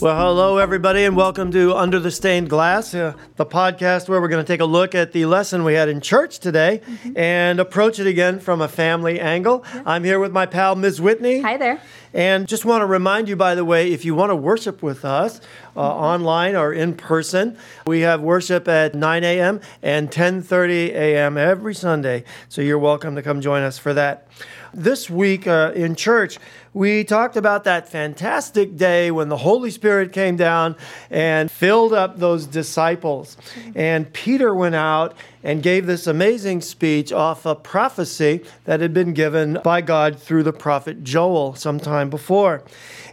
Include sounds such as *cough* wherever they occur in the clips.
Well, hello, everybody, and welcome to Under the Stained Glass, uh, the podcast where we're going to take a look at the lesson we had in church today mm-hmm. and approach it again from a family angle. Yeah. I'm here with my pal, Ms. Whitney. Hi there. And just want to remind you, by the way, if you want to worship with us uh, online or in person, we have worship at 9 a.m. and 10:30 a.m. every Sunday. So you're welcome to come join us for that. This week uh, in church, we talked about that fantastic day when the Holy Spirit came down and filled up those disciples. And Peter went out and gave this amazing speech off a prophecy that had been given by God through the prophet Joel sometime before.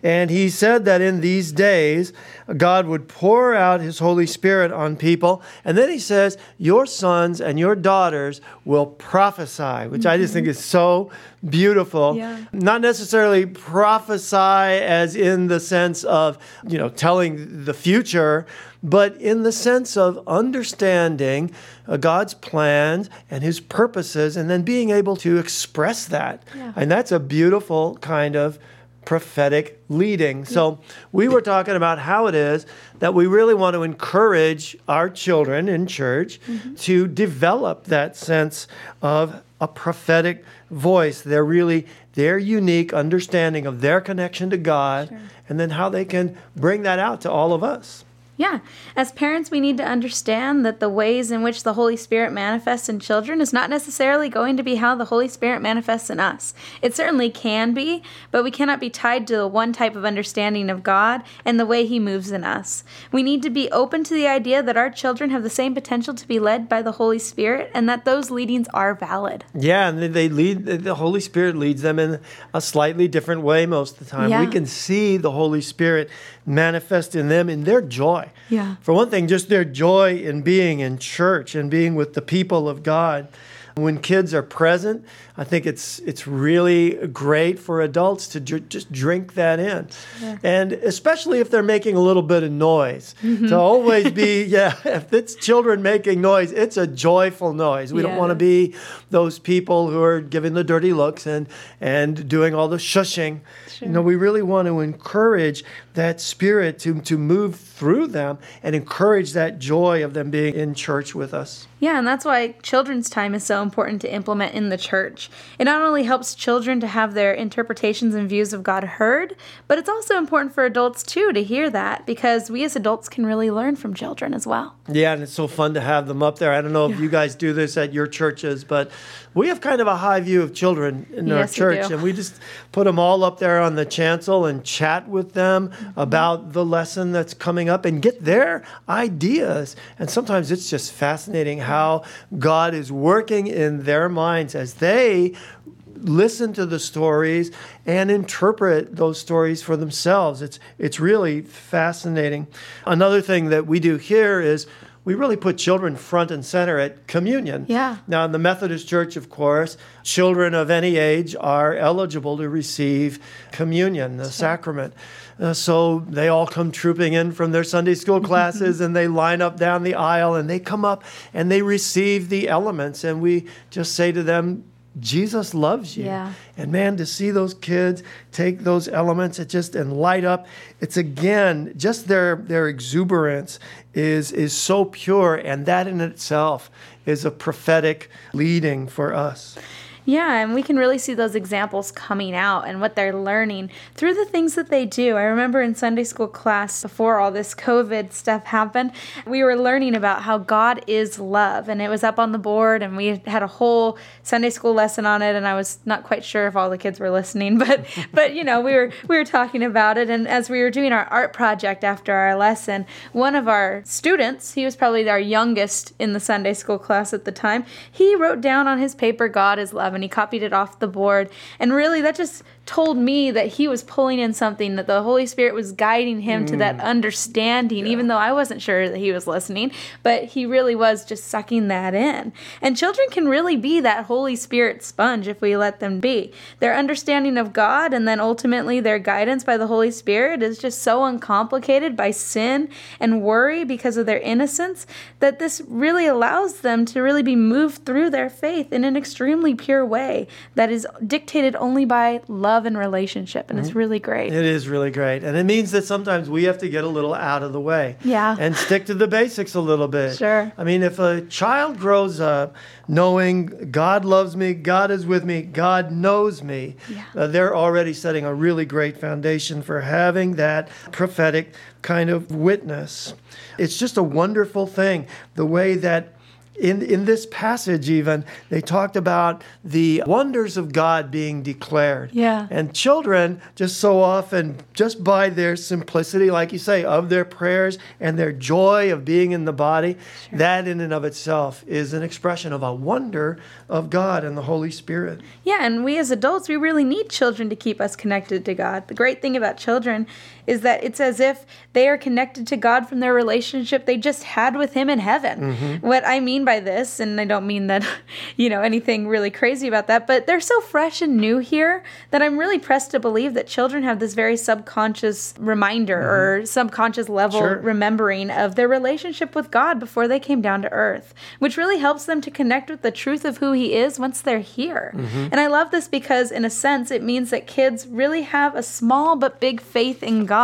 And he said that in these days, God would pour out his Holy Spirit on people. And then he says, Your sons and your daughters will prophesy, which mm-hmm. I just think is so beautiful. Yeah. Not necessarily prophesy as in the sense of, you know, telling the future, but in the sense of understanding uh, God's plans and his purposes and then being able to express that. Yeah. And that's a beautiful kind of prophetic leading. So, we were talking about how it is that we really want to encourage our children in church mm-hmm. to develop that sense of a prophetic voice. They're really their unique understanding of their connection to God sure. and then how they can bring that out to all of us. Yeah. As parents, we need to understand that the ways in which the Holy Spirit manifests in children is not necessarily going to be how the Holy Spirit manifests in us. It certainly can be, but we cannot be tied to the one type of understanding of God and the way He moves in us. We need to be open to the idea that our children have the same potential to be led by the Holy Spirit and that those leadings are valid. Yeah, and they lead, the Holy Spirit leads them in a slightly different way most of the time. Yeah. We can see the Holy Spirit manifest in them in their joy. Yeah. For one thing, just their joy in being in church and being with the people of God. When kids are present, I think it's it's really great for adults to just drink that in, yeah. and especially if they're making a little bit of noise. Mm-hmm. To always be, *laughs* yeah, if it's children making noise, it's a joyful noise. We yeah. don't want to be those people who are giving the dirty looks and and doing all the shushing. Sure. You know, we really want to encourage that spirit to to move through them and encourage that joy of them being in church with us. Yeah, and that's why children's time is so important to implement in the church. It not only helps children to have their interpretations and views of God heard, but it's also important for adults too to hear that because we as adults can really learn from children as well. Yeah, and it's so fun to have them up there. I don't know if you guys do this at your churches, but we have kind of a high view of children in yes, our church, we and we just put them all up there on the chancel and chat with them mm-hmm. about the lesson that's coming up and get their ideas. And sometimes it's just fascinating how God is working in their minds as they listen to the stories and interpret those stories for themselves. It's it's really fascinating. Another thing that we do here is we really put children front and center at communion. Yeah. Now, in the Methodist Church, of course, children of any age are eligible to receive communion, the sure. sacrament. Uh, so they all come trooping in from their Sunday school *laughs* classes and they line up down the aisle and they come up and they receive the elements. And we just say to them, Jesus loves you. Yeah. And man, to see those kids take those elements it just and light up, it's again just their their exuberance is is so pure, and that in itself is a prophetic leading for us. Yeah, and we can really see those examples coming out and what they're learning through the things that they do. I remember in Sunday school class before all this COVID stuff happened, we were learning about how God is love, and it was up on the board, and we had a whole Sunday school lesson on it, and I was not quite sure if all the kids were listening, *laughs* but but you know we were we were talking about it, and as we were doing our art project after our lesson, one of our students, he was probably our youngest in the Sunday school class at the time, he wrote down on his paper, "God is love." And he copied it off the board. And really, that just told me that he was pulling in something that the Holy Spirit was guiding him mm. to that mm. understanding, yeah. even though I wasn't sure that he was listening, but he really was just sucking that in. And children can really be that Holy Spirit sponge if we let them be. Their understanding of God and then ultimately their guidance by the Holy Spirit is just so uncomplicated by sin and worry because of their innocence that this really allows them to really be moved through their faith in an extremely pure way that is dictated only by love love and relationship, and it's Mm-hmm. really great. It is really great. And it means that sometimes we have to get a little out of the way. Yeah. And stick to the basics a little bit. Sure. I mean, if a child grows up knowing God loves me, God is with me, God knows me, Yeah. uh, they're already setting a really great foundation for having that prophetic kind of witness. It's just a wonderful thing the way that in, in this passage, even, they talked about the wonders of God being declared. Yeah. And children, just so often, just by their simplicity, like you say, of their prayers and their joy of being in the body, that in and of itself is an expression of a wonder of God and the Holy Spirit. Yeah, and we as adults, we really need children to keep us connected to God. The great thing about children is that it's as if they are connected to God from their relationship they just had with Him in heaven. Mm-hmm. What I mean by this, and I don't mean that, *laughs* you know, anything really crazy about that, but they're so fresh and new here that I'm really pressed to believe that children have this very subconscious reminder mm-hmm. or subconscious level Sure. remembering of their relationship with God before they came down to earth, which really helps them to connect with the truth of who He is once they're here. Mm-hmm. And I love this because, in a sense, it means that kids really have a small but big faith in God.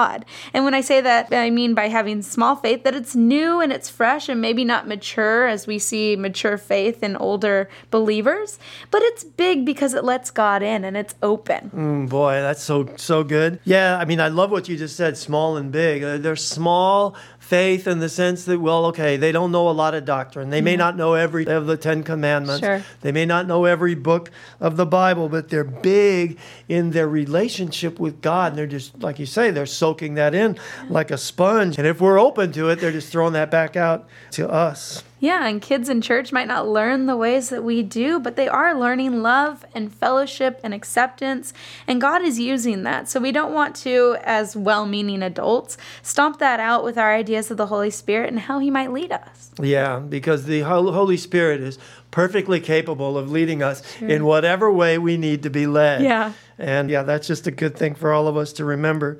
And when I say that, I mean by having small faith, that it's new and it's fresh and maybe not mature as we see mature faith in older believers, but it's big because it lets God in and it's open. Mm, boy, that's so so good. Yeah, I mean, I love what you just said, small and big. They're small faith in the sense that, well, okay, they don't know a lot of doctrine. They may mm-hmm. not know every of the Ten Commandments. Sure. They may not know every book of the Bible, but they're big in their relationship with God. And they're just, like you say, they're soaking that in like a sponge. And if we're open to it, they're just throwing that back out to us. Yeah, and kids in church might not learn the ways that we do, but they are learning love and fellowship and acceptance, and God is using that. So we don't want to, as well meaning adults, stomp that out with our ideas of the Holy Spirit and how He might lead us. Yeah, because the Holy Spirit is perfectly capable of leading us in whatever way we need to be led. Yeah. And yeah, that's just a good thing for all of us to remember.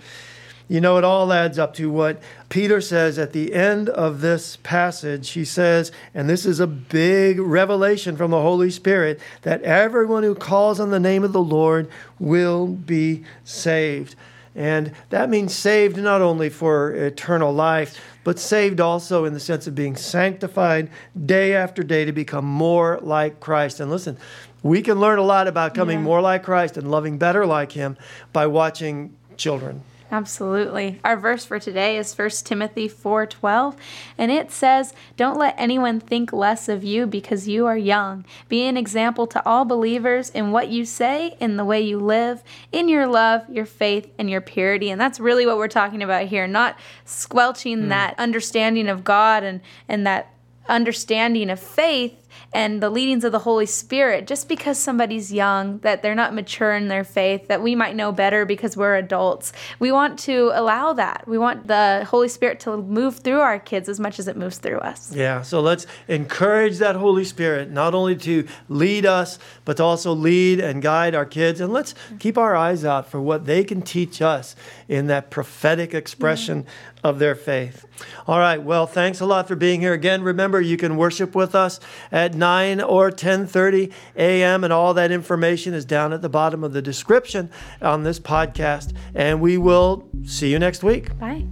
You know, it all adds up to what Peter says at the end of this passage. He says, and this is a big revelation from the Holy Spirit, that everyone who calls on the name of the Lord will be saved. And that means saved not only for eternal life, but saved also in the sense of being sanctified day after day to become more like Christ. And listen, we can learn a lot about coming Yeah. more like Christ and loving better like Him by watching children. Absolutely. Our verse for today is 1 Timothy 4:12, and it says, "Don't let anyone think less of you because you are young. Be an example to all believers in what you say, in the way you live, in your love, your faith, and your purity." And that's really what we're talking about here, not squelching hmm. that understanding of God and and that understanding of faith and the leadings of the Holy Spirit just because somebody's young, that they're not mature in their faith, that we might know better because we're adults. We want to allow that. We want the Holy Spirit to move through our kids as much as it moves through us. Yeah, so let's encourage that Holy Spirit not only to lead us, but to also lead and guide our kids. And let's mm. keep our eyes out for what they can teach us in that prophetic expression mm. Of their faith. All right, well, thanks a lot for being here. Again, remember you can worship with us at 9 or 10:30 a.m. and all that information is down at the bottom of the description on this podcast. And we will see you next week. Bye.